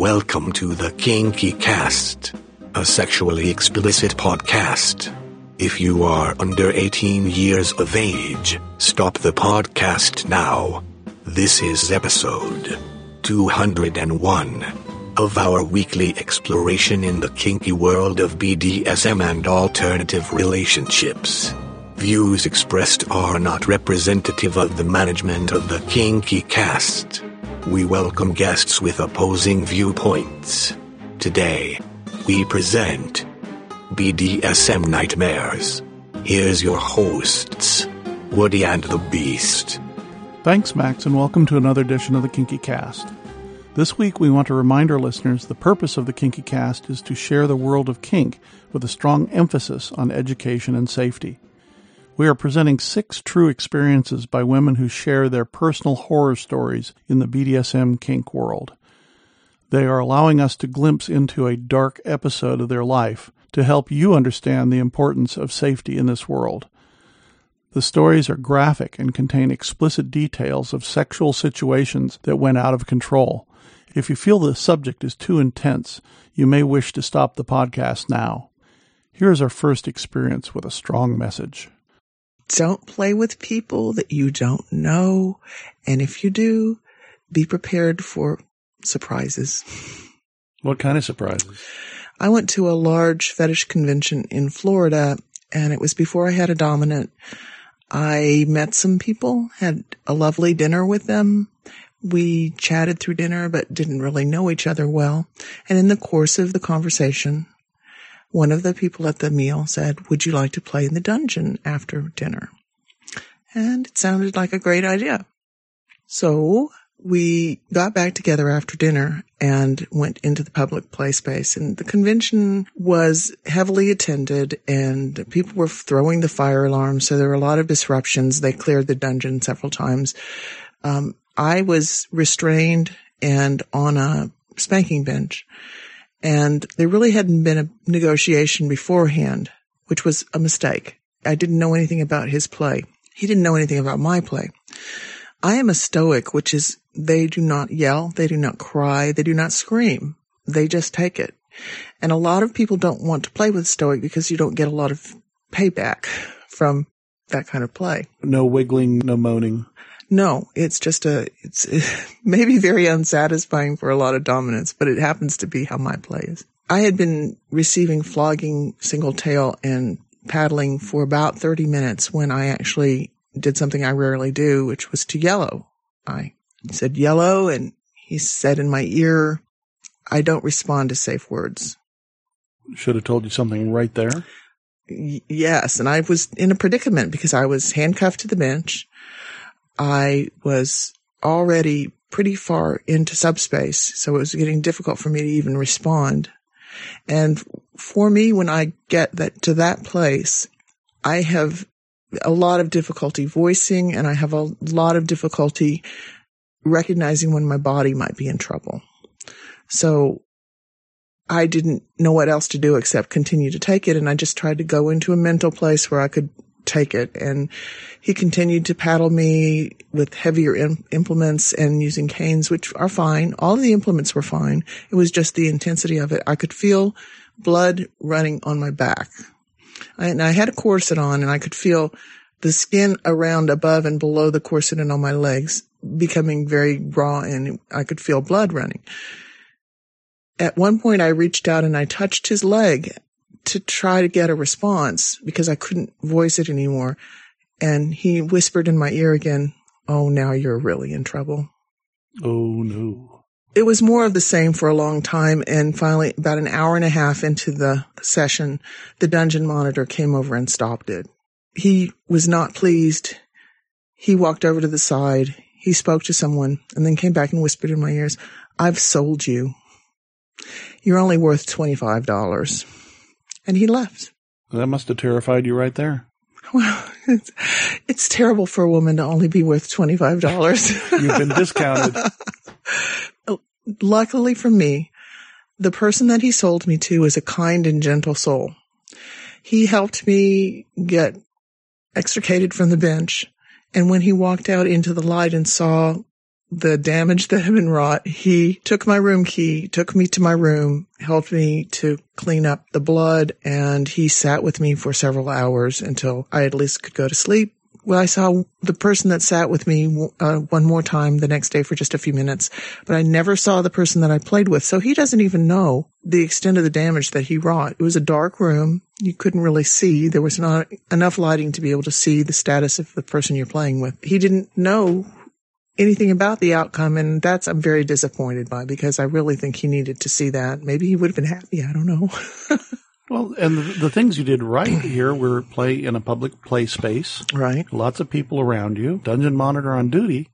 Welcome to the Kinky Cast, a sexually explicit podcast. If you are under 18 years of age, stop the podcast now. This is episode 201 of our weekly exploration in the kinky world of BDSM and alternative relationships. Views expressed are not representative of the management of the Kinky Cast. We welcome guests with opposing viewpoints. Today, we present BDSM Nightmares. Here's your hosts, Woody and the Beast. Thanks, Max, and welcome to another edition of the Kinky Cast. This week, we want to remind our listeners the purpose of the Kinky Cast is to share the world of kink with a strong emphasis on education and safety. We are presenting six true experiences by women who share their personal horror stories in the BDSM kink world. They are allowing us to glimpse into a dark episode of their life to help you understand the importance of safety in this world. The stories are graphic and contain explicit details of sexual situations that went out of control. If you feel the subject is too intense, you may wish to stop the podcast now. Here is our first experience with a strong message don't play with people that you don't know. And if you do, be prepared for surprises. What kind of surprises? I went to a large fetish convention in Florida and it was before I had a dominant. I met some people, had a lovely dinner with them. We chatted through dinner, but didn't really know each other well. And in the course of the conversation, one of the people at the meal said, would you like to play in the dungeon after dinner? And it sounded like a great idea. So we got back together after dinner and went into the public play space and the convention was heavily attended and people were throwing the fire alarm. So there were a lot of disruptions. They cleared the dungeon several times. Um, I was restrained and on a spanking bench and there really hadn't been a negotiation beforehand, which was a mistake. I didn't know anything about his play. He didn't know anything about my play. I am a stoic, which is they do not yell, they do not cry, they do not scream. They just take it. And a lot of people don't want to play with stoic because you don't get a lot of payback from that kind of play. No wiggling, no moaning. No, it's just a, it's it maybe very unsatisfying for a lot of dominants, but it happens to be how my play is. I had been receiving flogging single tail and paddling for about 30 minutes when I actually did something I rarely do, which was to yellow. I said yellow and he said in my ear, I don't respond to safe words. Should have told you something right there. Y- yes. And I was in a predicament because I was handcuffed to the bench. I was already pretty far into subspace, so it was getting difficult for me to even respond. And for me, when I get that to that place, I have a lot of difficulty voicing and I have a lot of difficulty recognizing when my body might be in trouble. So I didn't know what else to do except continue to take it. And I just tried to go into a mental place where I could take it. And he continued to paddle me with heavier Im- implements and using canes, which are fine. All of the implements were fine. It was just the intensity of it. I could feel blood running on my back. I, and I had a corset on and I could feel the skin around above and below the corset and on my legs becoming very raw and I could feel blood running. At one point I reached out and I touched his leg to try to get a response because I couldn't voice it anymore. And he whispered in my ear again, Oh, now you're really in trouble. Oh no. It was more of the same for a long time. And finally, about an hour and a half into the session, the dungeon monitor came over and stopped it. He was not pleased. He walked over to the side. He spoke to someone and then came back and whispered in my ears, I've sold you. You're only worth $25 and he left. That must have terrified you right there. Well, it's, it's terrible for a woman to only be worth $25. You've been discounted. Luckily for me, the person that he sold me to is a kind and gentle soul. He helped me get extricated from the bench. And when he walked out into the light and saw the damage that had been wrought. He took my room key, took me to my room, helped me to clean up the blood, and he sat with me for several hours until I at least could go to sleep. Well, I saw the person that sat with me uh, one more time the next day for just a few minutes, but I never saw the person that I played with. So he doesn't even know the extent of the damage that he wrought. It was a dark room. You couldn't really see. There was not enough lighting to be able to see the status of the person you're playing with. He didn't know anything about the outcome. And that's, I'm very disappointed by because I really think he needed to see that. Maybe he would have been happy. I don't know. Well, and the, the, things you did right here were play in a public play space. Right. Lots of people around you, dungeon monitor on duty,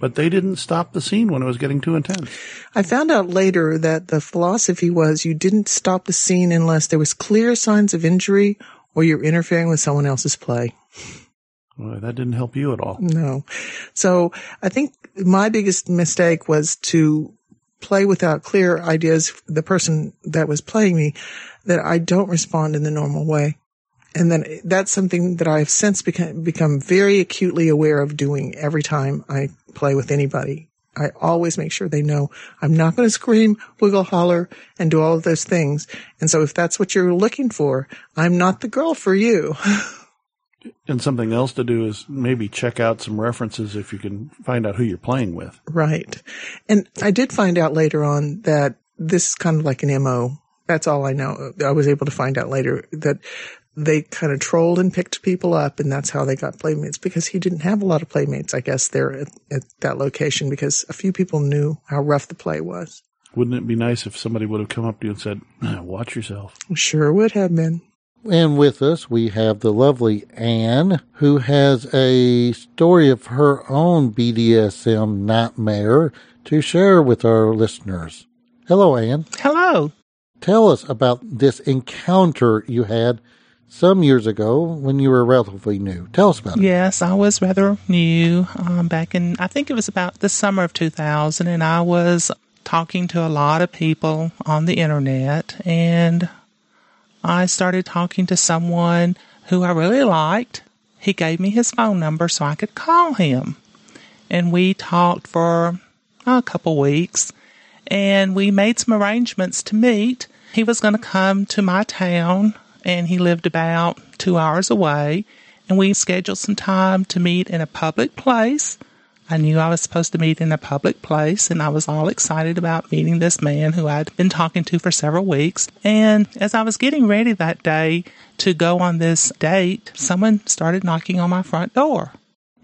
but they didn't stop the scene when it was getting too intense. I found out later that the philosophy was you didn't stop the scene unless there was clear signs of injury or you're interfering with someone else's play. That didn't help you at all. No. So I think my biggest mistake was to play without clear ideas. The person that was playing me that I don't respond in the normal way. And then that's something that I've since become, become very acutely aware of doing every time I play with anybody. I always make sure they know I'm not going to scream, wiggle, holler, and do all of those things. And so if that's what you're looking for, I'm not the girl for you. and something else to do is maybe check out some references if you can find out who you're playing with. Right. And I did find out later on that this is kind of like an MO that's all I know. I was able to find out later that they kind of trolled and picked people up and that's how they got playmates because he didn't have a lot of playmates, I guess, there at, at, that location because a few people knew how rough the play was. Wouldn't it be nice if somebody would have come up to you and said, watch yourself? Sure would have been. And with us, we have the lovely Anne, who has a story of her own BDSM nightmare to share with our listeners. Hello, Anne. Hello tell us about this encounter you had some years ago when you were relatively new. Tell us about it. Yes, I was rather new um, back in, I think it was about the summer of 2000, and I was talking to a lot of people on the internet, and I started talking to someone who I really liked. He gave me his phone number so I could call him. And we talked for a couple weeks, and we made some arrangements to meet he was going to come to my town, and he lived about two hours away. And we scheduled some time to meet in a public place. I knew I was supposed to meet in a public place, and I was all excited about meeting this man who I'd been talking to for several weeks. And as I was getting ready that day to go on this date, someone started knocking on my front door.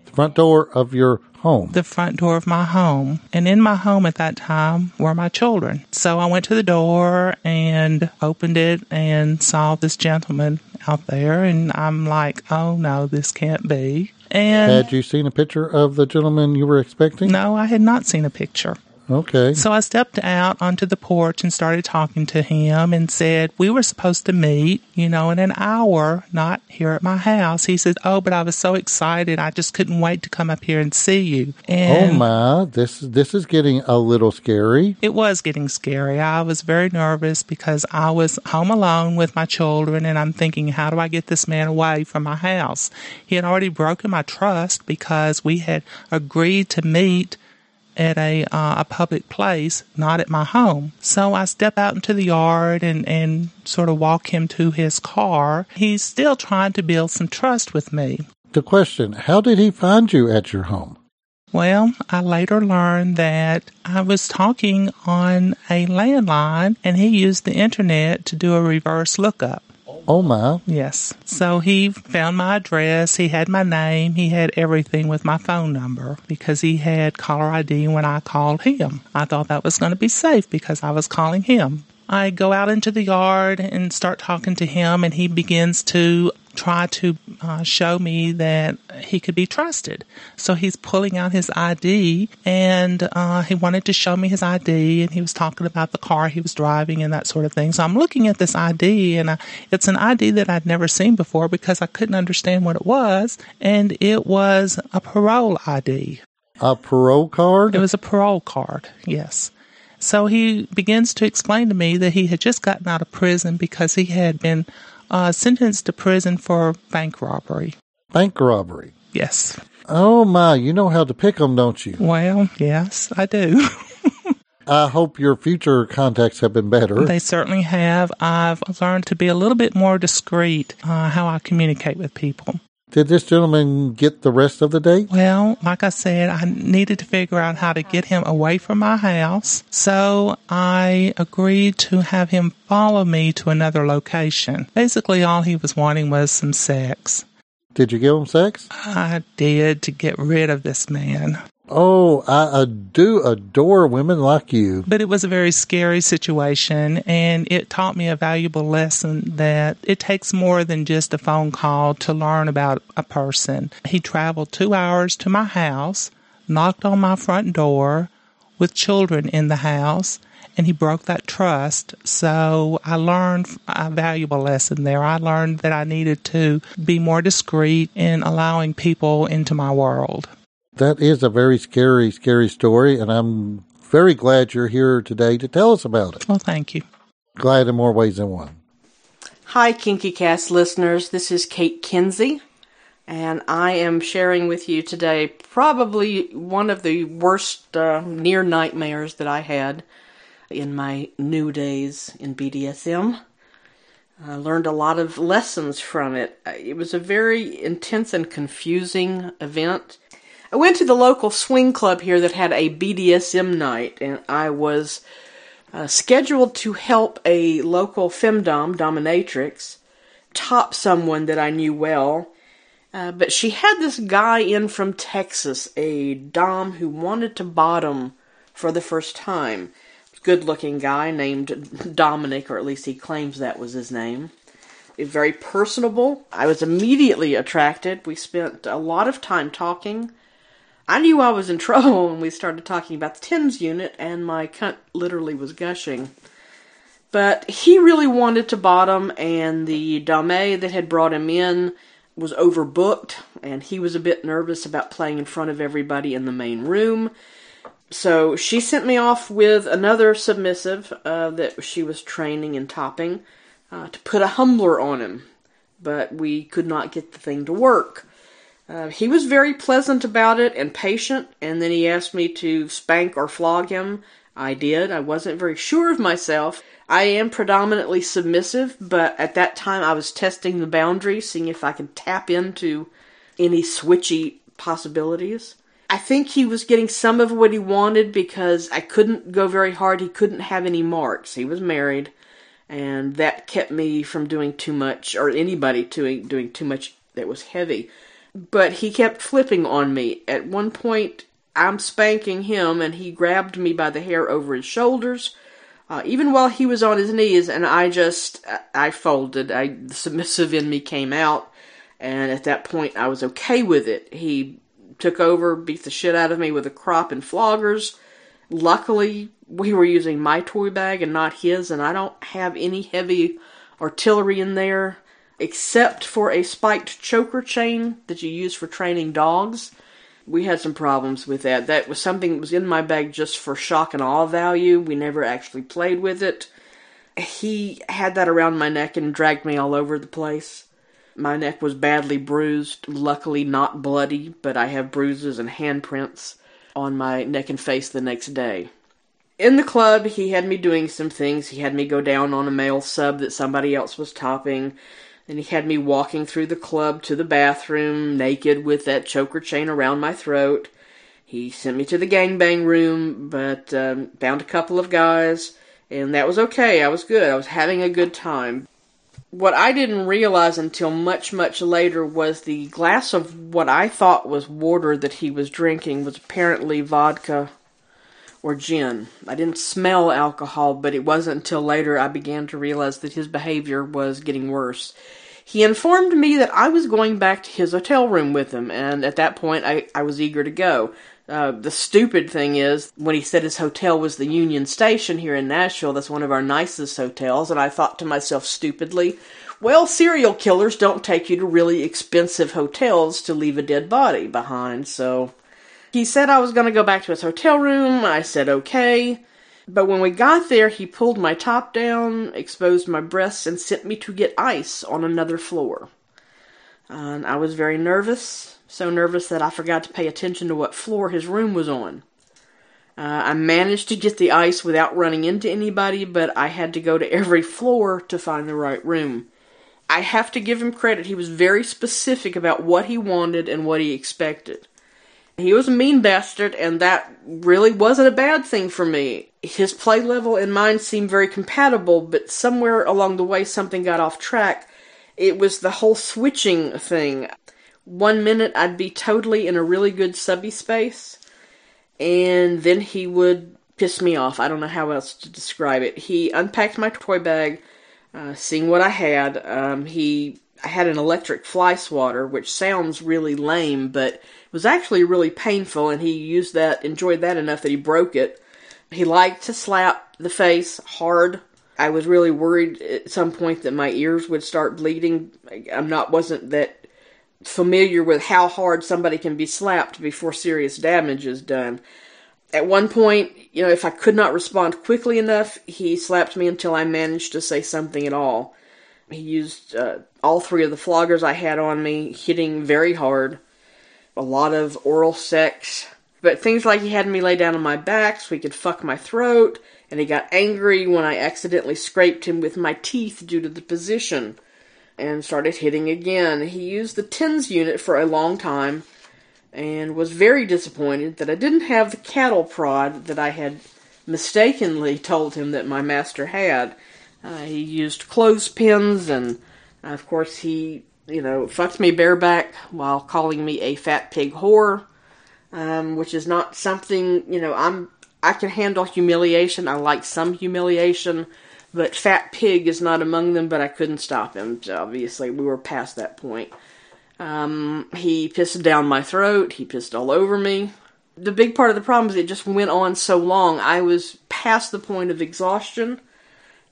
The front door of your home? The front door of my home. And in my home at that time were my children. So I went to the door and opened it and saw this gentleman out there. And I'm like, oh no, this can't be. And had you seen a picture of the gentleman you were expecting? No, I had not seen a picture. Okay. So I stepped out onto the porch and started talking to him and said, We were supposed to meet, you know, in an hour, not here at my house. He said, Oh, but I was so excited. I just couldn't wait to come up here and see you. Oh, and oh, my. This, this is getting a little scary. It was getting scary. I was very nervous because I was home alone with my children and I'm thinking, How do I get this man away from my house? He had already broken my trust because we had agreed to meet at a uh, a public place, not at my home. So I step out into the yard and and sort of walk him to his car. He's still trying to build some trust with me. The question: How did he find you at your home? Well, I later learned that I was talking on a landline and he used the internet to do a reverse lookup. Oh my. Yes. So he found my address. He had my name. He had everything with my phone number because he had caller ID when I called him. I thought that was going to be safe because I was calling him. I go out into the yard and start talking to him, and he begins to try to uh, show me that he could be trusted. So he's pulling out his ID and uh, he wanted to show me his ID and he was talking about the car he was driving and that sort of thing. So I'm looking at this ID and I, it's an ID that I'd never seen before because I couldn't understand what it was. And it was a parole ID. A parole card? It was a parole card, yes. So he begins to explain to me that he had just gotten out of prison because he had been uh, sentenced to prison for bank robbery. Bank robbery? Yes. Oh my, you know how to pick 'em, don't you? Well, yes, I do. I hope your future contacts have been better. They certainly have. I've learned to be a little bit more discreet uh, how I communicate with people. Did this gentleman get the rest of the date? Well, like I said, I needed to figure out how to get him away from my house. So I agreed to have him follow me to another location. Basically, all he was wanting was some sex. Did you give him sex? I did to get rid of this man. Oh, I, do adore women like you. But it was a very scary situation, and it taught me a valuable lesson that it takes more than just a phone call to learn about a person. He traveled two hours to my house, knocked on my front door with children in the house, and he broke that trust. So I learned a valuable lesson there. I learned that I needed to be more discreet in allowing people into my world. That is a very scary, scary story, and I'm very glad you're here today to tell us about it. Well, thank you. Glad in more ways than one. Hi, Kinky Cast listeners. This is Kate Kinsey, and I am sharing with you today probably one of the worst uh, near nightmares that I had in my new days in BDSM. I learned a lot of lessons from it. It was a very intense and confusing event. I went to the local swing club here that had a BDSM night, and I was uh, scheduled to help a local femdom dominatrix top someone that I knew well. Uh, but she had this guy in from Texas, a dom who wanted to bottom for the first time. Good looking guy named Dominic, or at least he claims that was his name. Very personable. I was immediately attracted. We spent a lot of time talking. I knew I was in trouble when we started talking about the TENS unit, and my cunt literally was gushing. But he really wanted to bottom, and the dame that had brought him in was overbooked, and he was a bit nervous about playing in front of everybody in the main room. So she sent me off with another submissive uh, that she was training and topping uh, to put a humbler on him, but we could not get the thing to work. Uh, he was very pleasant about it and patient, and then he asked me to spank or flog him. I did. I wasn't very sure of myself. I am predominantly submissive, but at that time I was testing the boundaries, seeing if I could tap into any switchy possibilities. I think he was getting some of what he wanted because I couldn't go very hard. He couldn't have any marks. He was married, and that kept me from doing too much, or anybody doing doing too much that was heavy but he kept flipping on me. At one point, I'm spanking him, and he grabbed me by the hair over his shoulders, uh, even while he was on his knees, and I just, I folded. I, the submissive in me came out, and at that point, I was okay with it. He took over, beat the shit out of me with a crop and floggers. Luckily, we were using my toy bag and not his, and I don't have any heavy artillery in there except for a spiked choker chain that you use for training dogs. We had some problems with that. That was something that was in my bag just for shock and awe value. We never actually played with it. He had that around my neck and dragged me all over the place. My neck was badly bruised, luckily not bloody, but I have bruises and handprints on my neck and face the next day. In the club, he had me doing some things. He had me go down on a male sub that somebody else was topping. Then he had me walking through the club to the bathroom, naked with that choker chain around my throat. He sent me to the gangbang room, but um, found a couple of guys, and that was okay. I was good. I was having a good time. What I didn't realize until much, much later was the glass of what I thought was water that he was drinking was apparently vodka or gin. I didn't smell alcohol, but it wasn't until later I began to realize that his behavior was getting worse. He informed me that I was going back to his hotel room with him, and at that point I, I was eager to go. Uh, the stupid thing is, when he said his hotel was the Union Station here in Nashville, that's one of our nicest hotels, and I thought to myself stupidly, well, serial killers don't take you to really expensive hotels to leave a dead body behind, so. He said I was going to go back to his hotel room. I said okay. But when we got there, he pulled my top down, exposed my breasts, and sent me to get ice on another floor. And I was very nervous, so nervous that I forgot to pay attention to what floor his room was on. Uh, I managed to get the ice without running into anybody, but I had to go to every floor to find the right room. I have to give him credit. He was very specific about what he wanted and what he expected. He was a mean bastard, and that really wasn't a bad thing for me. His play level and mine seemed very compatible, but somewhere along the way something got off track. It was the whole switching thing. One minute I'd be totally in a really good subby space, and then he would piss me off. I don't know how else to describe it. He unpacked my toy bag, uh, seeing what I had. Um, he I had an electric fly swatter, which sounds really lame, but was actually really painful, and he used that, enjoyed that enough that he broke it. He liked to slap the face hard. I was really worried at some point that my ears would start bleeding. I'm not wasn't that familiar with how hard somebody can be slapped before serious damage is done. At one point, you know, if I could not respond quickly enough, he slapped me until I managed to say something at all. He used uh, all three of the floggers I had on me, hitting very hard. A lot of oral sex. But things like he had me lay down on my back so he could fuck my throat, and he got angry when I accidentally scraped him with my teeth due to the position and started hitting again. He used the tens unit for a long time and was very disappointed that I didn't have the cattle prod that I had mistakenly told him that my master had. Uh, he used clothespins and, of course, he, you know, fucked me bareback while calling me a fat pig whore, um, which is not something, you know, I'm, I can handle humiliation. I like some humiliation but Fat Pig is not among them, but I couldn't stop him. So obviously, we were past that point. Um, he pissed down my throat. He pissed all over me. The big part of the problem is it just went on so long. I was past the point of exhaustion,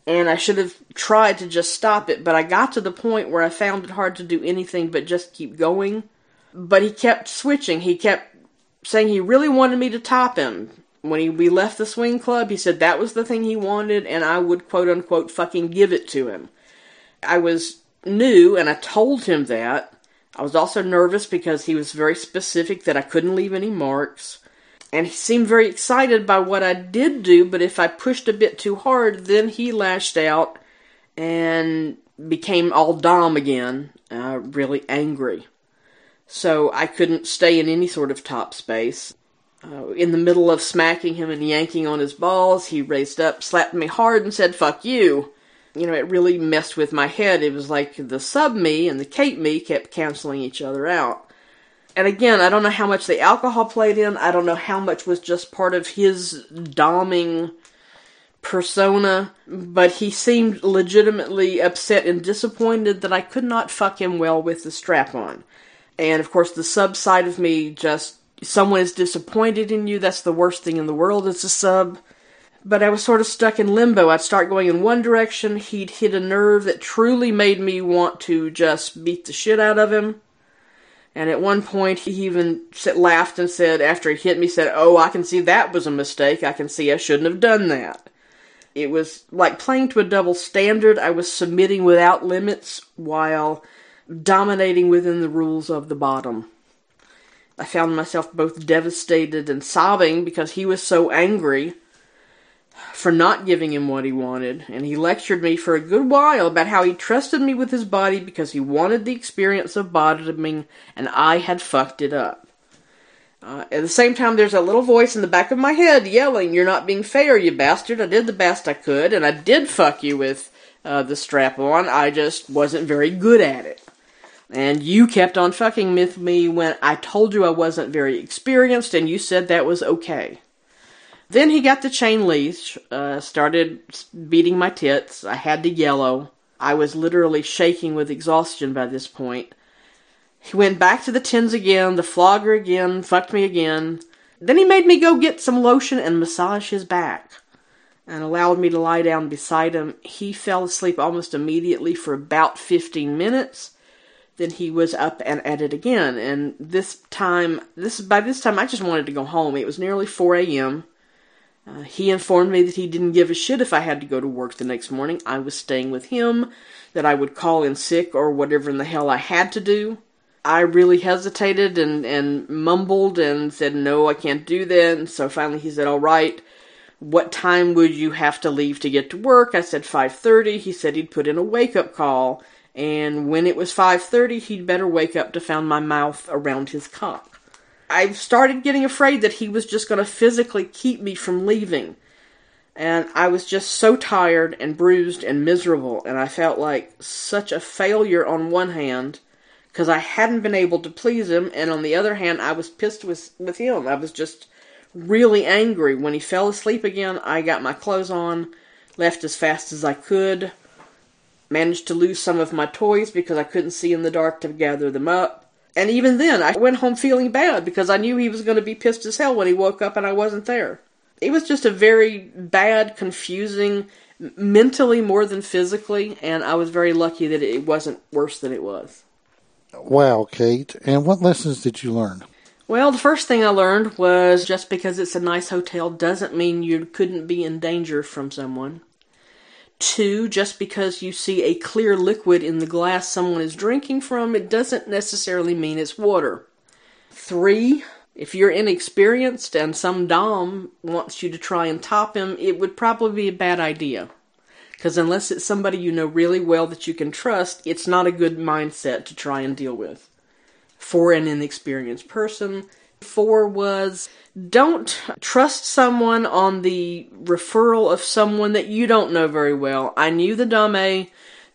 and I should have tried to just stop it, but I got to the point where I found it hard to do anything but just keep going. But he kept switching. He kept saying he really wanted me to top him when he, we left the swing club, he said that was the thing he wanted, and I would quote unquote fucking give it to him. I was new, and I told him that. I was also nervous because he was very specific that I couldn't leave any marks. And he seemed very excited by what I did do, but if I pushed a bit too hard, then he lashed out and became all Dom again, uh, really angry. So I couldn't stay in any sort of top space. Uh, in the middle of smacking him and yanking on his balls, he raised up, slapped me hard, and said, Fuck you. You know, it really messed with my head. It was like the sub me and the cape me kept canceling each other out. And again, I don't know how much the alcohol played in. I don't know how much was just part of his doming persona, but he seemed legitimately upset and disappointed that I could not fuck him well with the strap on. And of course, the sub side of me just someone is disappointed in you, that's the worst thing in the world as a sub. But I was sort of stuck in limbo. I'd start going in one direction, he'd hit a nerve that truly made me want to just beat the shit out of him. And at one point, he even laughed and said, after he hit me, said, Oh, I can see that was a mistake. I can see I shouldn't have done that. It was like playing to a double standard. I was submitting without limits while dominating within the rules of the bottom. I found myself both devastated and sobbing because he was so angry for not giving him what he wanted, and he lectured me for a good while about how he trusted me with his body because he wanted the experience of bottoming, and I had fucked it up. Uh, at the same time, there's a little voice in the back of my head yelling, You're not being fair, you bastard. I did the best I could, and I did fuck you with uh, the strap on. I just wasn't very good at it. And you kept on fucking with me when I told you I wasn't very experienced, and you said that was okay. Then he got the chain leash, uh, started beating my tits. I had to yellow. I was literally shaking with exhaustion by this point. He went back to the TENS again, the flogger again, fucked me again. Then he made me go get some lotion and massage his back, and allowed me to lie down beside him. He fell asleep almost immediately for about 15 minutes then he was up and at it again. And this time, this by this time, I just wanted to go home. It was nearly 4 a.m. Uh, he informed me that he didn't give a shit if I had to go to work the next morning. I was staying with him, that I would call in sick or whatever in the hell I had to do. I really hesitated and, and mumbled and said, no, I can't do that. And so finally he said, all right, what time would you have to leave to get to work? I said 5.30. He said he'd put in a wake-up call. And when it was 5.30, he'd better wake up to find my mouth around his cock. I started getting afraid that he was just going to physically keep me from leaving. And I was just so tired and bruised and miserable, and I felt like such a failure on one hand because I hadn't been able to please him, and on the other hand, I was pissed with with him. I was just really angry. When he fell asleep again, I got my clothes on, left as fast as I could, managed to lose some of my toys because I couldn't see in the dark to gather them up. And even then, I went home feeling bad because I knew he was going to be pissed as hell when he woke up and I wasn't there. It was just a very bad, confusing, mentally more than physically, and I was very lucky that it wasn't worse than it was. Wow, Kate. And what lessons did you learn? Well, the first thing I learned was just because it's a nice hotel doesn't mean you couldn't be in danger from someone. Two, just because you see a clear liquid in the glass someone is drinking from, it doesn't necessarily mean it's water. Three, if you're inexperienced and some Dom wants you to try and top him, it would probably be a bad idea. Because unless it's somebody you know really well that you can trust, it's not a good mindset to try and deal with. For an inexperienced person. Four was don't trust someone on the referral of someone that you don't know very well. I knew the dame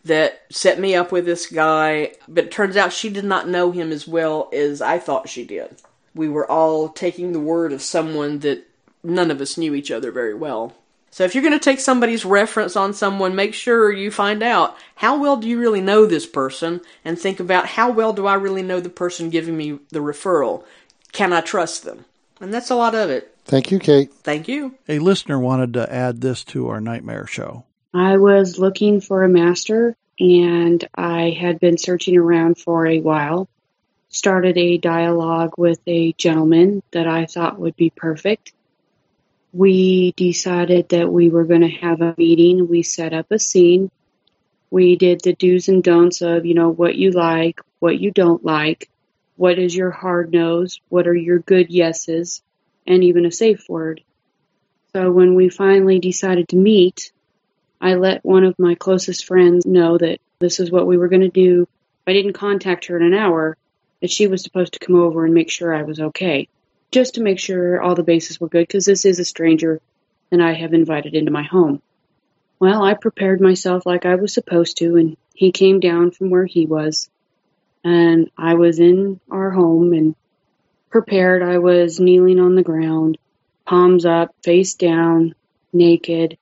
that set me up with this guy, but it turns out she did not know him as well as I thought she did. We were all taking the word of someone that none of us knew each other very well. So if you're going to take somebody's reference on someone, make sure you find out how well do you really know this person and think about how well do I really know the person giving me the referral. Can I trust them? And that's a lot of it. Thank you, Kate. Thank you. A listener wanted to add this to our nightmare show. I was looking for a master and I had been searching around for a while. Started a dialogue with a gentleman that I thought would be perfect. We decided that we were going to have a meeting. We set up a scene. We did the do's and don'ts of, you know, what you like, what you don't like. What is your hard no's? What are your good yeses? And even a safe word. So when we finally decided to meet, I let one of my closest friends know that this is what we were going to do. I didn't contact her in an hour, that she was supposed to come over and make sure I was okay. Just to make sure all the bases were good, because this is a stranger that I have invited into my home. Well, I prepared myself like I was supposed to, and he came down from where he was and I was in our home and prepared. I was kneeling on the ground, palms up, face down, naked,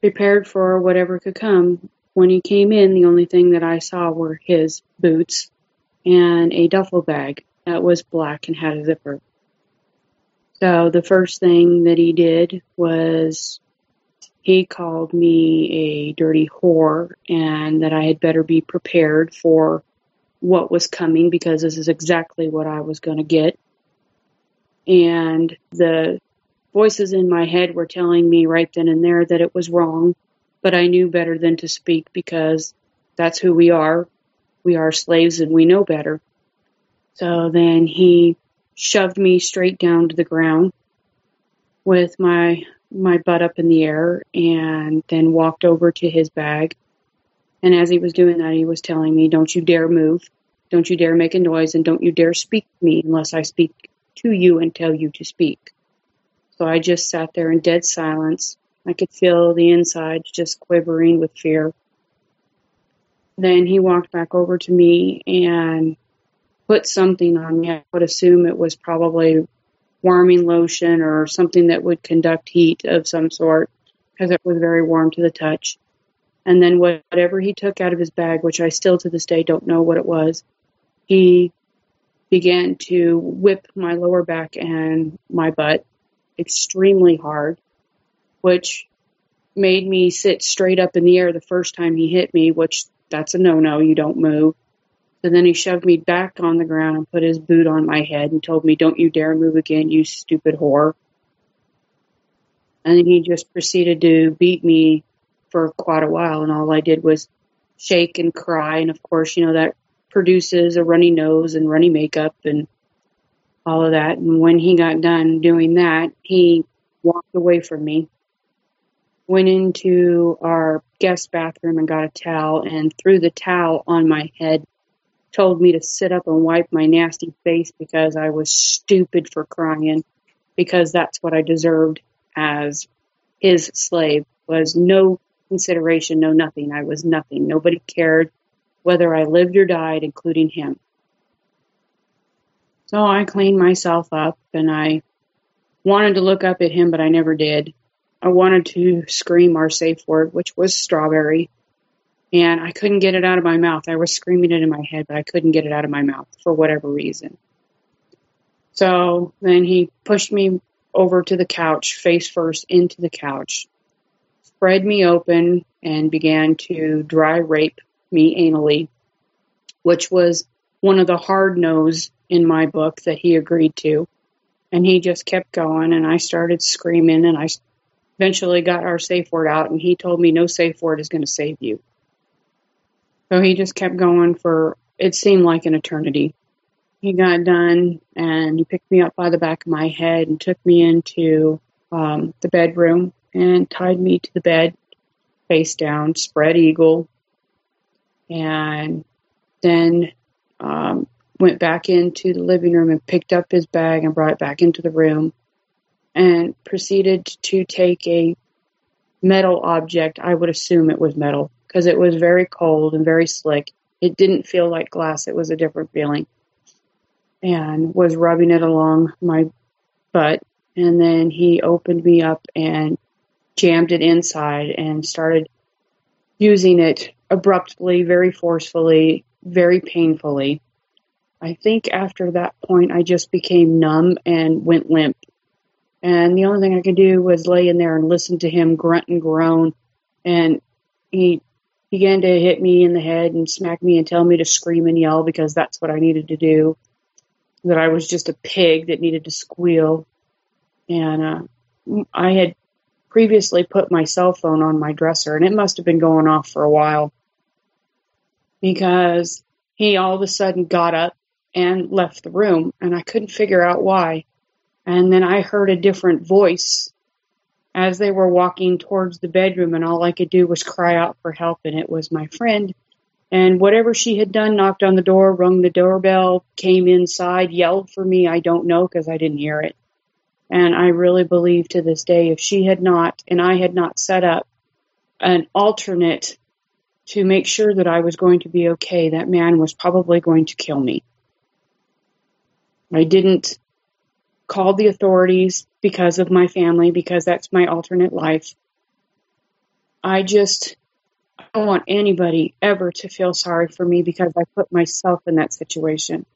prepared for whatever could come. When he came in, the only thing that I saw were his boots and a duffel bag that was black and had a zipper. So the first thing that he did was he called me a dirty whore and that I had better be prepared for what was coming because this is exactly what I was going to get. And the voices in my head were telling me right then and there that it was wrong, but I knew better than to speak because that's who we are. We are slaves and we know better. So then he shoved me straight down to the ground with my my butt up in the air and then walked over to his bag and as he was doing that, he was telling me, Don't you dare move. Don't you dare make a noise. And don't you dare speak to me unless I speak to you and tell you to speak. So I just sat there in dead silence. I could feel the insides just quivering with fear. Then he walked back over to me and put something on me. I would assume it was probably warming lotion or something that would conduct heat of some sort because it was very warm to the touch. And then whatever he took out of his bag, which I still to this day don't know what it was, he began to whip my lower back and my butt extremely hard, which made me sit straight up in the air the first time he hit me, which that's a no no, you don't move. So then he shoved me back on the ground and put his boot on my head and told me, Don't you dare move again, you stupid whore. And then he just proceeded to beat me for quite a while, and all I did was shake and cry. And of course, you know, that produces a runny nose and runny makeup and all of that. And when he got done doing that, he walked away from me, went into our guest bathroom and got a towel and threw the towel on my head, told me to sit up and wipe my nasty face because I was stupid for crying because that's what I deserved as his slave was no consideration, no nothing. I was nothing. Nobody cared whether I lived or died, including him. So I cleaned myself up and I wanted to look up at him, but I never did. I wanted to scream our safe word, which was strawberry, and I couldn't get it out of my mouth. I was screaming it in my head, but I couldn't get it out of my mouth for whatever reason. So then he pushed me over to the couch, face first into the couch, spread me open, and began to dry rape me anally, which was one of the hard no's in my book that he agreed to. And he just kept going, and I started screaming, and I eventually got our safe word out, and he told me no safe word is going to save you. So he just kept going for it seemed like an eternity. He got done, and he picked me up by the back of my head and took me into um, the bedroom and tied me to the bed, face down, spread eagle, and then um, went back into the living room and picked up his bag and brought it back into the room and proceeded to take a metal object. I would assume it was metal because it was very cold and very slick. It didn't feel like glass. It was a different feeling. And was rubbing it along my butt. And then he opened me up and jammed it inside and started using it abruptly, very forcefully, very painfully. I think after that point, I just became numb and went limp. And the only thing I could do was lay in there and listen to him grunt and groan. And he began to hit me in the head and smack me and tell me to scream and yell because that's what I needed to do. That I was just a pig that needed to squeal. And uh, I had previously put my cell phone on my dresser, and it must have been going off for a while because he all of a sudden got up and left the room, and I couldn't figure out why. And then I heard a different voice as they were walking towards the bedroom, and all I could do was cry out for help, and it was my friend. And whatever she had done, knocked on the door, rung the doorbell, came inside, yelled for me. I don't know because I didn't hear it. And I really believe to this day, if she had not, and I had not set up an alternate to make sure that I was going to be okay, that man was probably going to kill me. I didn't call the authorities because of my family, because that's my alternate life. I just I don't want anybody ever to feel sorry for me because I put myself in that situation.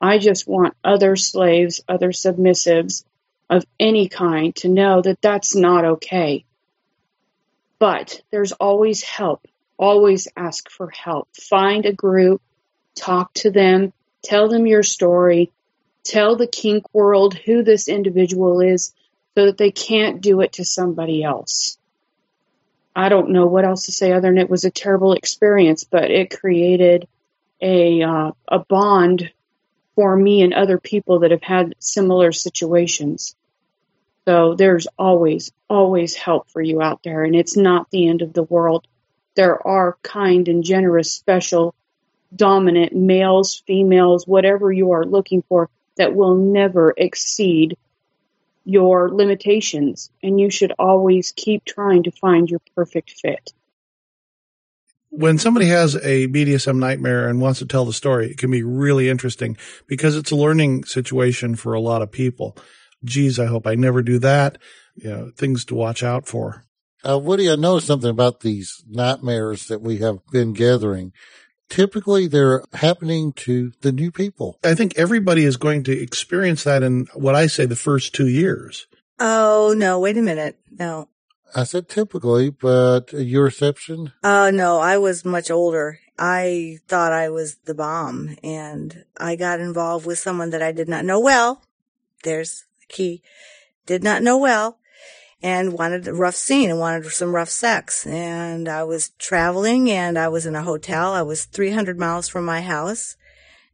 I just want other slaves, other submissives of any kind to know that that's not okay. But there's always help. Always ask for help. Find a group, talk to them, tell them your story, tell the kink world who this individual is so that they can't do it to somebody else. I don't know what else to say other than it was a terrible experience, but it created a uh, a bond for me and other people that have had similar situations. So there's always always help for you out there, and it's not the end of the world. There are kind and generous, special, dominant males, females, whatever you are looking for that will never exceed your limitations, and you should always keep trying to find your perfect fit. When somebody has a BDSM nightmare and wants to tell the story, it can be really interesting because it's a learning situation for a lot of people. Geez, I hope I never do that. You know, things to watch out for. Uh, Woody, I know something about these nightmares that we have been gathering typically they're happening to the new people. I think everybody is going to experience that in what I say the first two years. Oh, no, wait a minute. No. I said typically, but your reception? Oh, uh, no, I was much older. I thought I was the bomb and I got involved with someone that I did not know well. There's key. Did not know well. and wanted a rough scene and wanted some rough sex. And I was traveling and I was in a hotel. I was 300 miles from my house.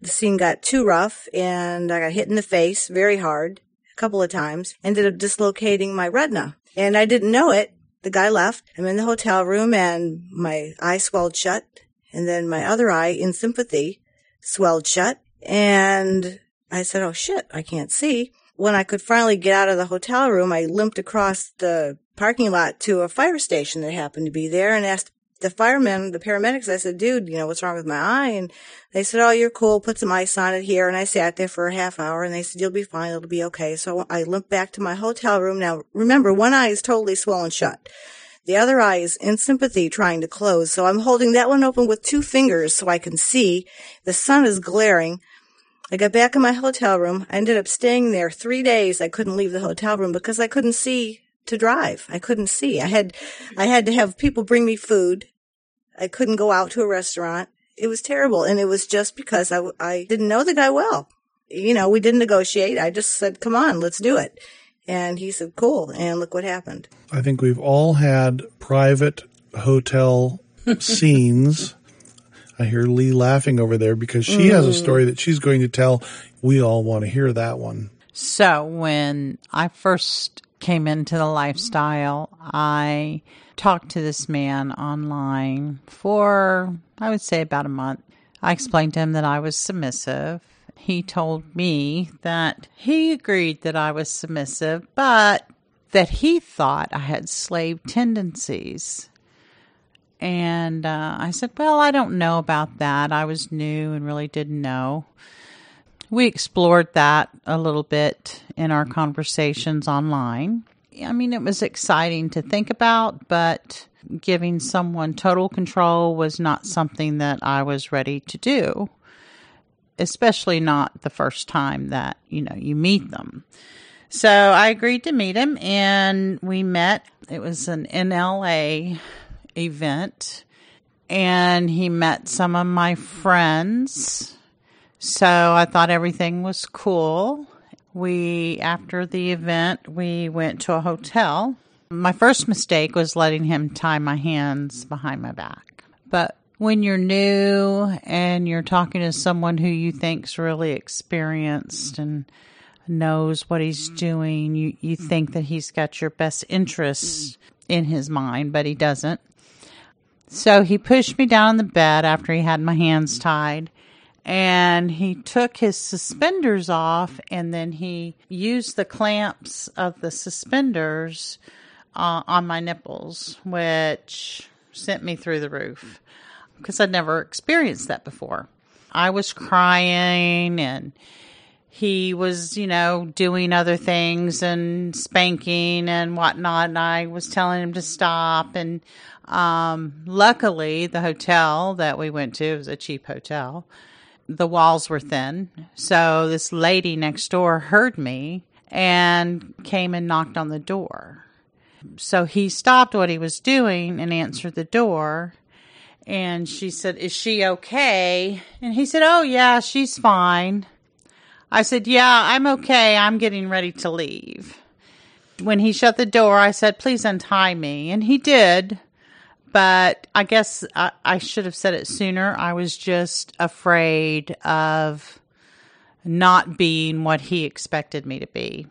The scene got too rough and I got hit in the face very hard a couple of times. Ended up dislocating my retina and I didn't know it. The guy left. I'm in the hotel room and my eye swelled shut and then my other eye in sympathy swelled shut and I said, Oh shit, I can't see when I could finally get out of the hotel room, I limped across the parking lot to a fire station that happened to be there and asked the firemen, the paramedics, I said, dude, you know, what's wrong with my eye? And they said, oh, you're cool. Put some ice on it here. And I sat there for a half hour and they said, you'll be fine. It'll be okay. So I limped back to my hotel room. Now, remember, one eye is totally swollen shut. The other eye is in sympathy trying to close. So I'm holding that one open with two fingers so I can see. The sun is glaring. I got back in my hotel room. I ended up staying there three days. I couldn't leave the hotel room because I couldn't see to drive. I couldn't see. I had, I had to have people bring me food. I couldn't go out to a restaurant. It was terrible. And it was just because I, I didn't know the guy well. You know, we didn't negotiate. I just said, come on, let's do it. And he said, cool. And look what happened. I think we've all had private hotel scenes I hear Lee laughing over there because she mm. has a story that she's going to tell. We all want to hear that one. So, when I first came into the lifestyle, I talked to this man online for, I would say, about a month. I explained to him that I was submissive. He told me that he agreed that I was submissive, but that he thought I had slave tendencies. And uh, I said, Well, I don't know about that. I was new and really didn't know. We explored that a little bit in our conversations online. I mean, it was exciting to think about, but giving someone total control was not something that I was ready to do, especially not the first time that, you know, you meet them. So I agreed to meet him and we met. It was an NLA event and he met some of my friends. So I thought everything was cool. We, after the event, we went to a hotel. My first mistake was letting him tie my hands behind my back. But when you're new and you're talking to someone who you think's really experienced and knows what he's doing, you, you think that he's got your best interests in his mind, but he doesn't. So he pushed me down on the bed after he had my hands tied and he took his suspenders off and then he used the clamps of the suspenders uh, on my nipples, which sent me through the roof because I'd never experienced that before. I was crying and he was, you know, doing other things and spanking and whatnot. And I was telling him to stop. And um, luckily, the hotel that we went to was a cheap hotel. The walls were thin. So this lady next door heard me and came and knocked on the door. So he stopped what he was doing and answered the door. And she said, Is she okay? And he said, Oh, yeah, she's fine. I said, Yeah, I'm okay. I'm getting ready to leave. When he shut the door, I said, Please untie me. And he did but I guess I, I, should have said it sooner. I was just afraid of not being what he expected me to be.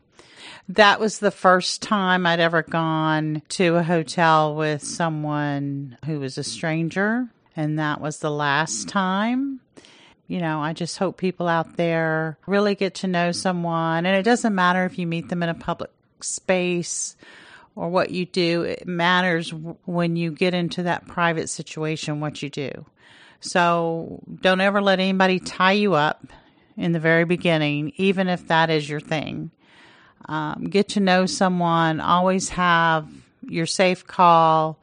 That was the first time I'd ever gone to a hotel with someone who was a stranger, and that was the last time. You know, I just hope people out there really get to know someone, and it doesn't matter if you meet them in a public space or what you do, it matters when you get into that private situation what you do. So don't ever let anybody tie you up in the very beginning, even if that is your thing. Um, get to know someone, always have your safe call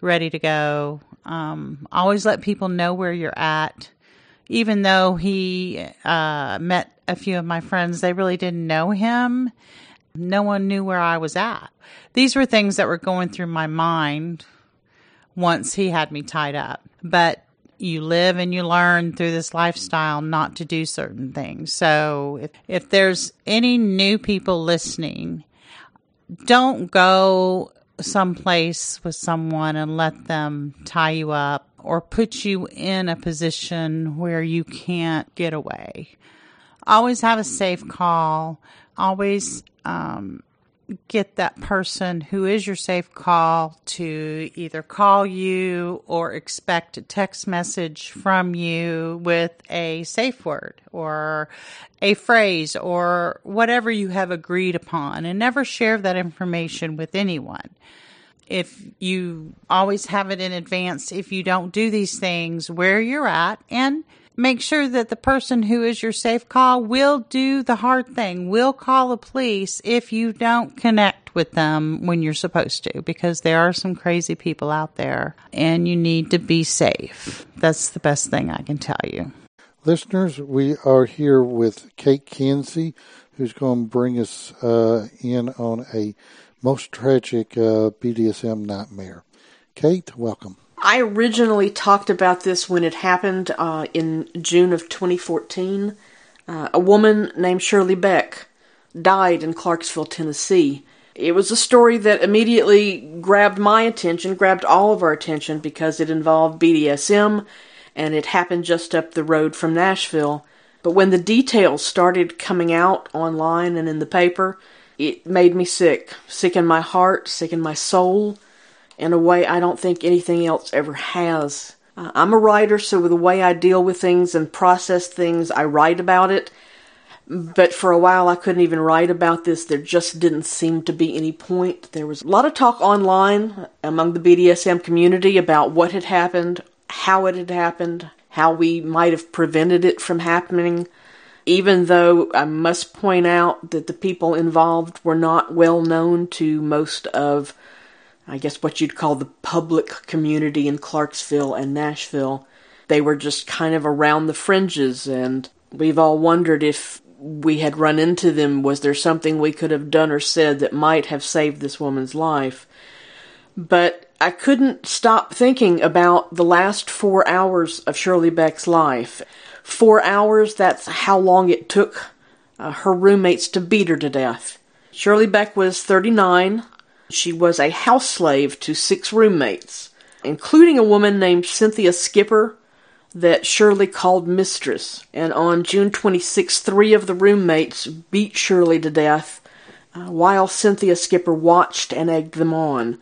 ready to go. Um, always let people know where you're at. Even though he uh, met a few of my friends, they really didn't know him no one knew where I was at. These were things that were going through my mind once he had me tied up. But you live and you learn through this lifestyle not to do certain things. So if, if there's any new people listening, don't go someplace with someone and let them tie you up or put you in a position where you can't get away. Always have a safe call. Always um, get that person who is your safe call to either call you or expect a text message from you with a safe word or a phrase or whatever you have agreed upon and never share that information with anyone. If you always have it in advance, if you don't do these things where you're at and make sure that the person who is your safe call will do the hard thing, will call the police if you don't connect with them when you're supposed to, because there are some crazy people out there and you need to be safe. That's the best thing I can tell you. Listeners, we are here with Kate Kinsey, who's going to bring us uh, in on a most tragic uh, BDSM nightmare. Kate, welcome. I originally talked about this when it happened uh, in June of 2014. Uh, a woman named Shirley Beck died in Clarksville, Tennessee. It was a story that immediately grabbed my attention, grabbed all of our attention because it involved BDSM and it happened just up the road from Nashville. But when the details started coming out online and in the paper, it made me sick. Sick in my heart, sick in my soul in a way I don't think anything else ever has. Uh, I'm a writer, so the way I deal with things and process things, I write about it. But for a while, I couldn't even write about this. There just didn't seem to be any point. There was a lot of talk online among the BDSM community about what had happened, how it had happened, how we might have prevented it from happening. Even though I must point out that the people involved were not well known to most of I guess what you'd call the public community in Clarksville and Nashville. They were just kind of around the fringes, and we've all wondered if we had run into them. Was there something we could have done or said that might have saved this woman's life? But I couldn't stop thinking about the last four hours of Shirley Beck's life. Four hours, that's how long it took uh, her roommates to beat her to death. Shirley Beck was 39 she was a house slave to six roommates, including a woman named Cynthia Skipper that Shirley called mistress. And on June 26, three of the roommates beat Shirley to death uh, while Cynthia Skipper watched and egged them on.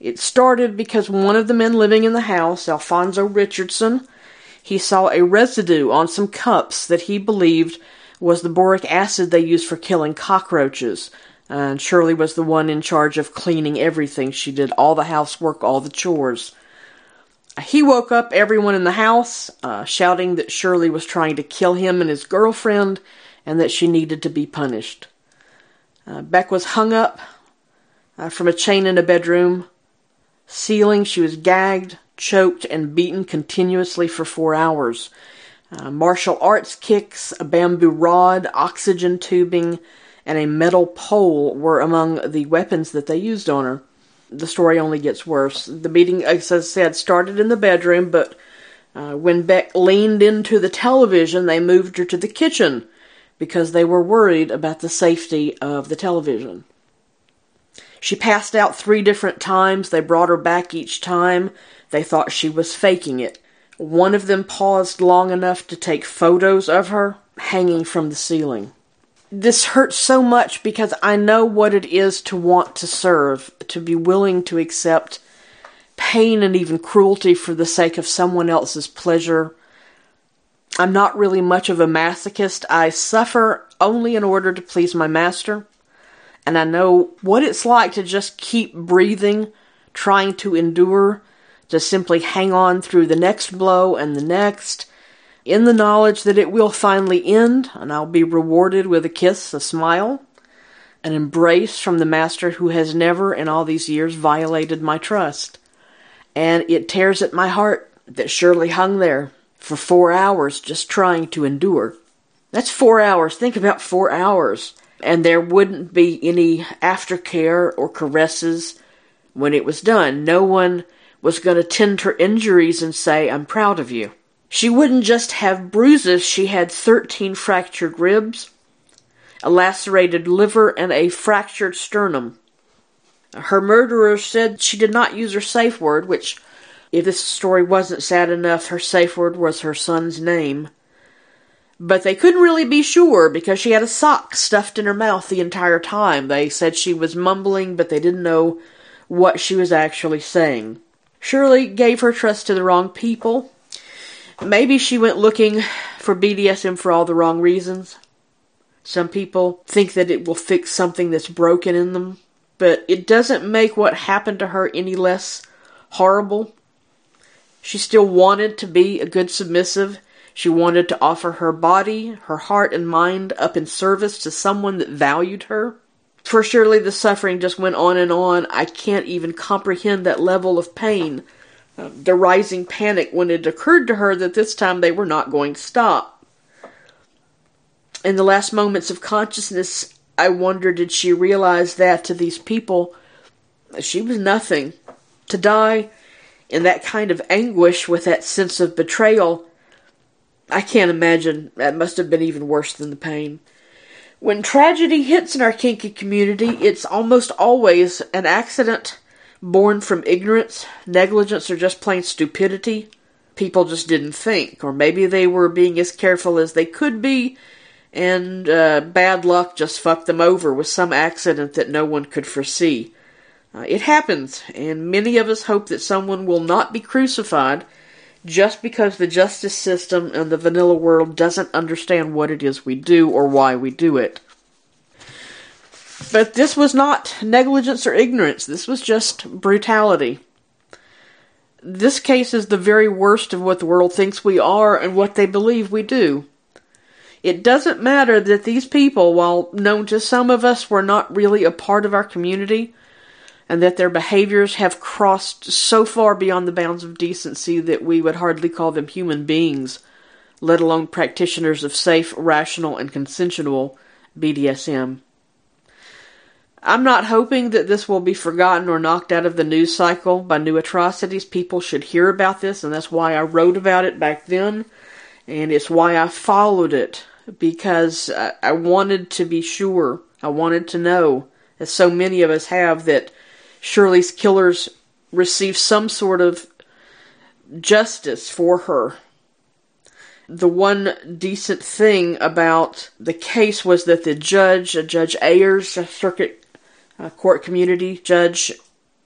It started because one of the men living in the house, Alfonso Richardson, he saw a residue on some cups that he believed was the boric acid they used for killing cockroaches and Shirley was the one in charge of cleaning everything. She did all the housework, all the chores. He woke up everyone in the house, uh, shouting that Shirley was trying to kill him and his girlfriend, and that she needed to be punished. Uh, Beck was hung up uh, from a chain in a bedroom ceiling. She was gagged, choked, and beaten continuously for four hours. Uh, martial arts kicks, a bamboo rod, oxygen tubing, and a metal pole were among the weapons that they used on her. The story only gets worse. The beating, as I said, started in the bedroom, but uh, when Beck leaned into the television, they moved her to the kitchen because they were worried about the safety of the television. She passed out three different times. They brought her back each time. They thought she was faking it. One of them paused long enough to take photos of her hanging from the ceiling this hurts so much because I know what it is to want to serve, to be willing to accept pain and even cruelty for the sake of someone else's pleasure. I'm not really much of a masochist. I suffer only in order to please my master. And I know what it's like to just keep breathing, trying to endure, to simply hang on through the next blow and the next in the knowledge that it will finally end, and I'll be rewarded with a kiss, a smile, an embrace from the Master who has never in all these years violated my trust. And it tears at my heart that Shirley hung there for four hours just trying to endure. That's four hours. Think about four hours. And there wouldn't be any aftercare or caresses when it was done. No one was going to tend her injuries and say, I'm proud of you. She wouldn't just have bruises, she had 13 fractured ribs, a lacerated liver, and a fractured sternum. Her murderer said she did not use her safe word, which, if this story wasn't sad enough, her safe word was her son's name. But they couldn't really be sure because she had a sock stuffed in her mouth the entire time. They said she was mumbling, but they didn't know what she was actually saying. Shirley gave her trust to the wrong people. Maybe she went looking for BDSM for all the wrong reasons. Some people think that it will fix something that's broken in them, but it doesn't make what happened to her any less horrible. She still wanted to be a good submissive. She wanted to offer her body, her heart, and mind up in service to someone that valued her. For surely the suffering just went on and on. I can't even comprehend that level of pain. The rising panic when it occurred to her that this time they were not going to stop. In the last moments of consciousness, I wonder did she realize that to these people she was nothing. To die in that kind of anguish with that sense of betrayal, I can't imagine. That must have been even worse than the pain. When tragedy hits in our kinky community, it's almost always an accident born from ignorance, negligence, or just plain stupidity. People just didn't think, or maybe they were being as careful as they could be, and uh, bad luck just fucked them over with some accident that no one could foresee. Uh, it happens, and many of us hope that someone will not be crucified just because the justice system and the vanilla world doesn't understand what it is we do or why we do it. But this was not negligence or ignorance, this was just brutality. This case is the very worst of what the world thinks we are and what they believe we do. It doesn't matter that these people, while known to some of us, were not really a part of our community and that their behaviors have crossed so far beyond the bounds of decency that we would hardly call them human beings, let alone practitioners of safe, rational, and consensual BDSM. I'm not hoping that this will be forgotten or knocked out of the news cycle by new atrocities. People should hear about this, and that's why I wrote about it back then, and it's why I followed it, because I wanted to be sure, I wanted to know, as so many of us have, that Shirley's killers received some sort of justice for her. The one decent thing about the case was that the judge, Judge Ayers, a circuit uh, court community judge,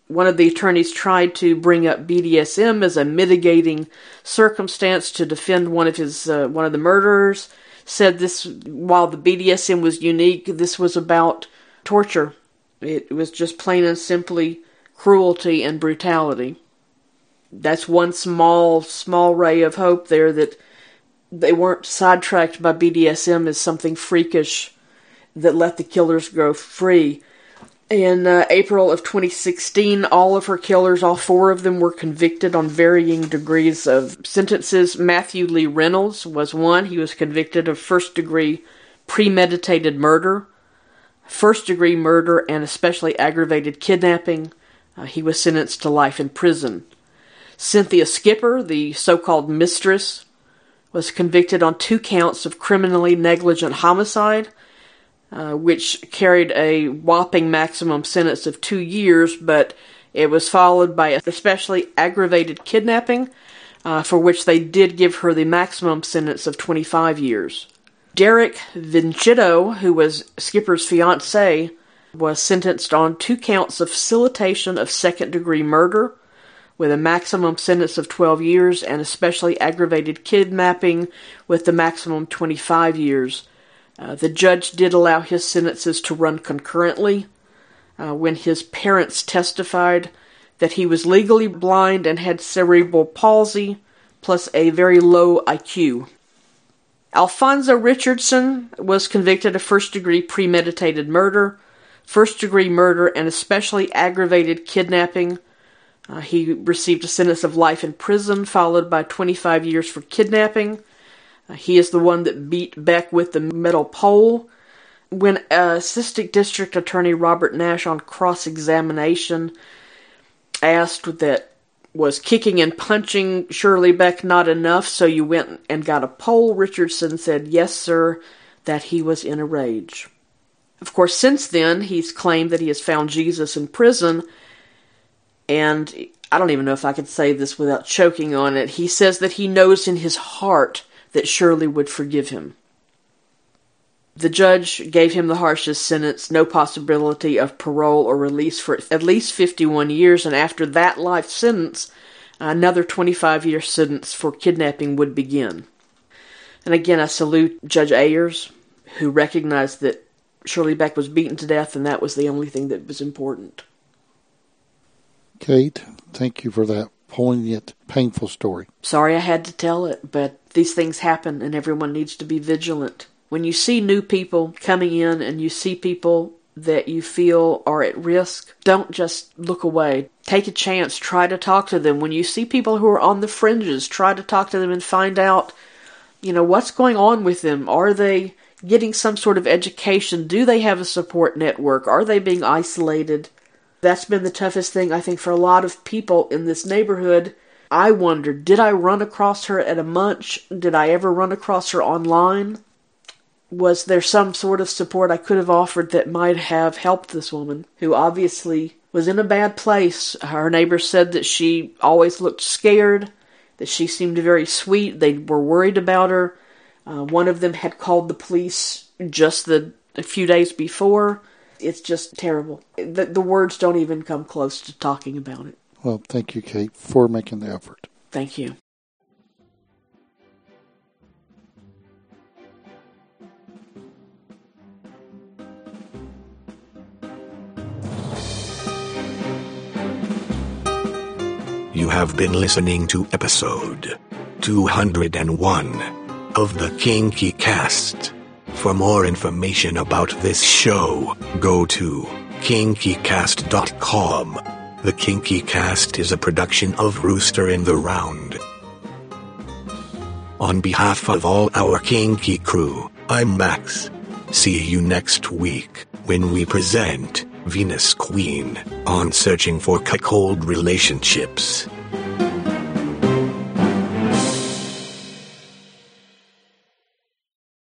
one of the attorneys tried to bring up BDSM as a mitigating circumstance to defend one of his uh, one of the murderers. Said this while the BDSM was unique, this was about torture it was just plain and simply cruelty and brutality. That's one small, small ray of hope there that they weren't sidetracked by BDSM as something freakish that let the killers go free. In uh, April of 2016, all of her killers, all four of them, were convicted on varying degrees of sentences. Matthew Lee Reynolds was one. He was convicted of first degree premeditated murder first degree murder and especially aggravated kidnapping. Uh, he was sentenced to life in prison. Cynthia Skipper, the so called mistress, was convicted on two counts of criminally negligent homicide, uh, which carried a whopping maximum sentence of two years, but it was followed by a especially aggravated kidnapping, uh, for which they did give her the maximum sentence of 25 years. Derek Vincitto, who was Skipper's fiance, was sentenced on two counts of facilitation of second degree murder with a maximum sentence of 12 years and especially aggravated kidnapping with the maximum 25 years. Uh, the judge did allow his sentences to run concurrently uh, when his parents testified that he was legally blind and had cerebral palsy plus a very low IQ. Alfonso Richardson was convicted of first degree premeditated murder, first degree murder, and especially aggravated kidnapping. Uh, he received a sentence of life in prison, followed by 25 years for kidnapping. Uh, he is the one that beat Beck with the metal pole. When Assistant District Attorney Robert Nash, on cross examination, asked that was kicking and punching Shirley Beck not enough, so you went and got a pole? Richardson said, Yes, sir, that he was in a rage. Of course, since then, he's claimed that he has found Jesus in prison, and I don't even know if I could say this without choking on it. He says that he knows in his heart that Shirley would forgive him. The judge gave him the harshest sentence, no possibility of parole or release for at least 51 years, and after that life sentence, another 25 year sentence for kidnapping would begin. And again, I salute Judge Ayers, who recognized that Shirley Beck was beaten to death, and that was the only thing that was important. Kate, thank you for that poignant, painful story. Sorry I had to tell it, but these things happen, and everyone needs to be vigilant. When you see new people coming in and you see people that you feel are at risk, don't just look away. Take a chance, try to talk to them. When you see people who are on the fringes, try to talk to them and find out, you know, what's going on with them. Are they getting some sort of education? Do they have a support network? Are they being isolated? That's been the toughest thing, I think, for a lot of people in this neighborhood. I wondered, did I run across her at a munch? Did I ever run across her online? was there some sort of support I could have offered that might have helped this woman, who obviously was in a bad place? Her neighbors said that she always looked scared, that she seemed very sweet. They were worried about her. Uh, one of them had called the police just the a few days before. It's just terrible. The, the words don't even come close to talking about it. Well, thank you, Kate, for making the effort. Thank you. You have been listening to episode 201 of the Kinky Cast. For more information about this show, go to kinkycast.com. The Kinky Cast is a production of Rooster in the Round. On behalf of all our Kinky crew, I'm Max. See you next week when we present Venus Queen on Searching for Cuckold Relationships.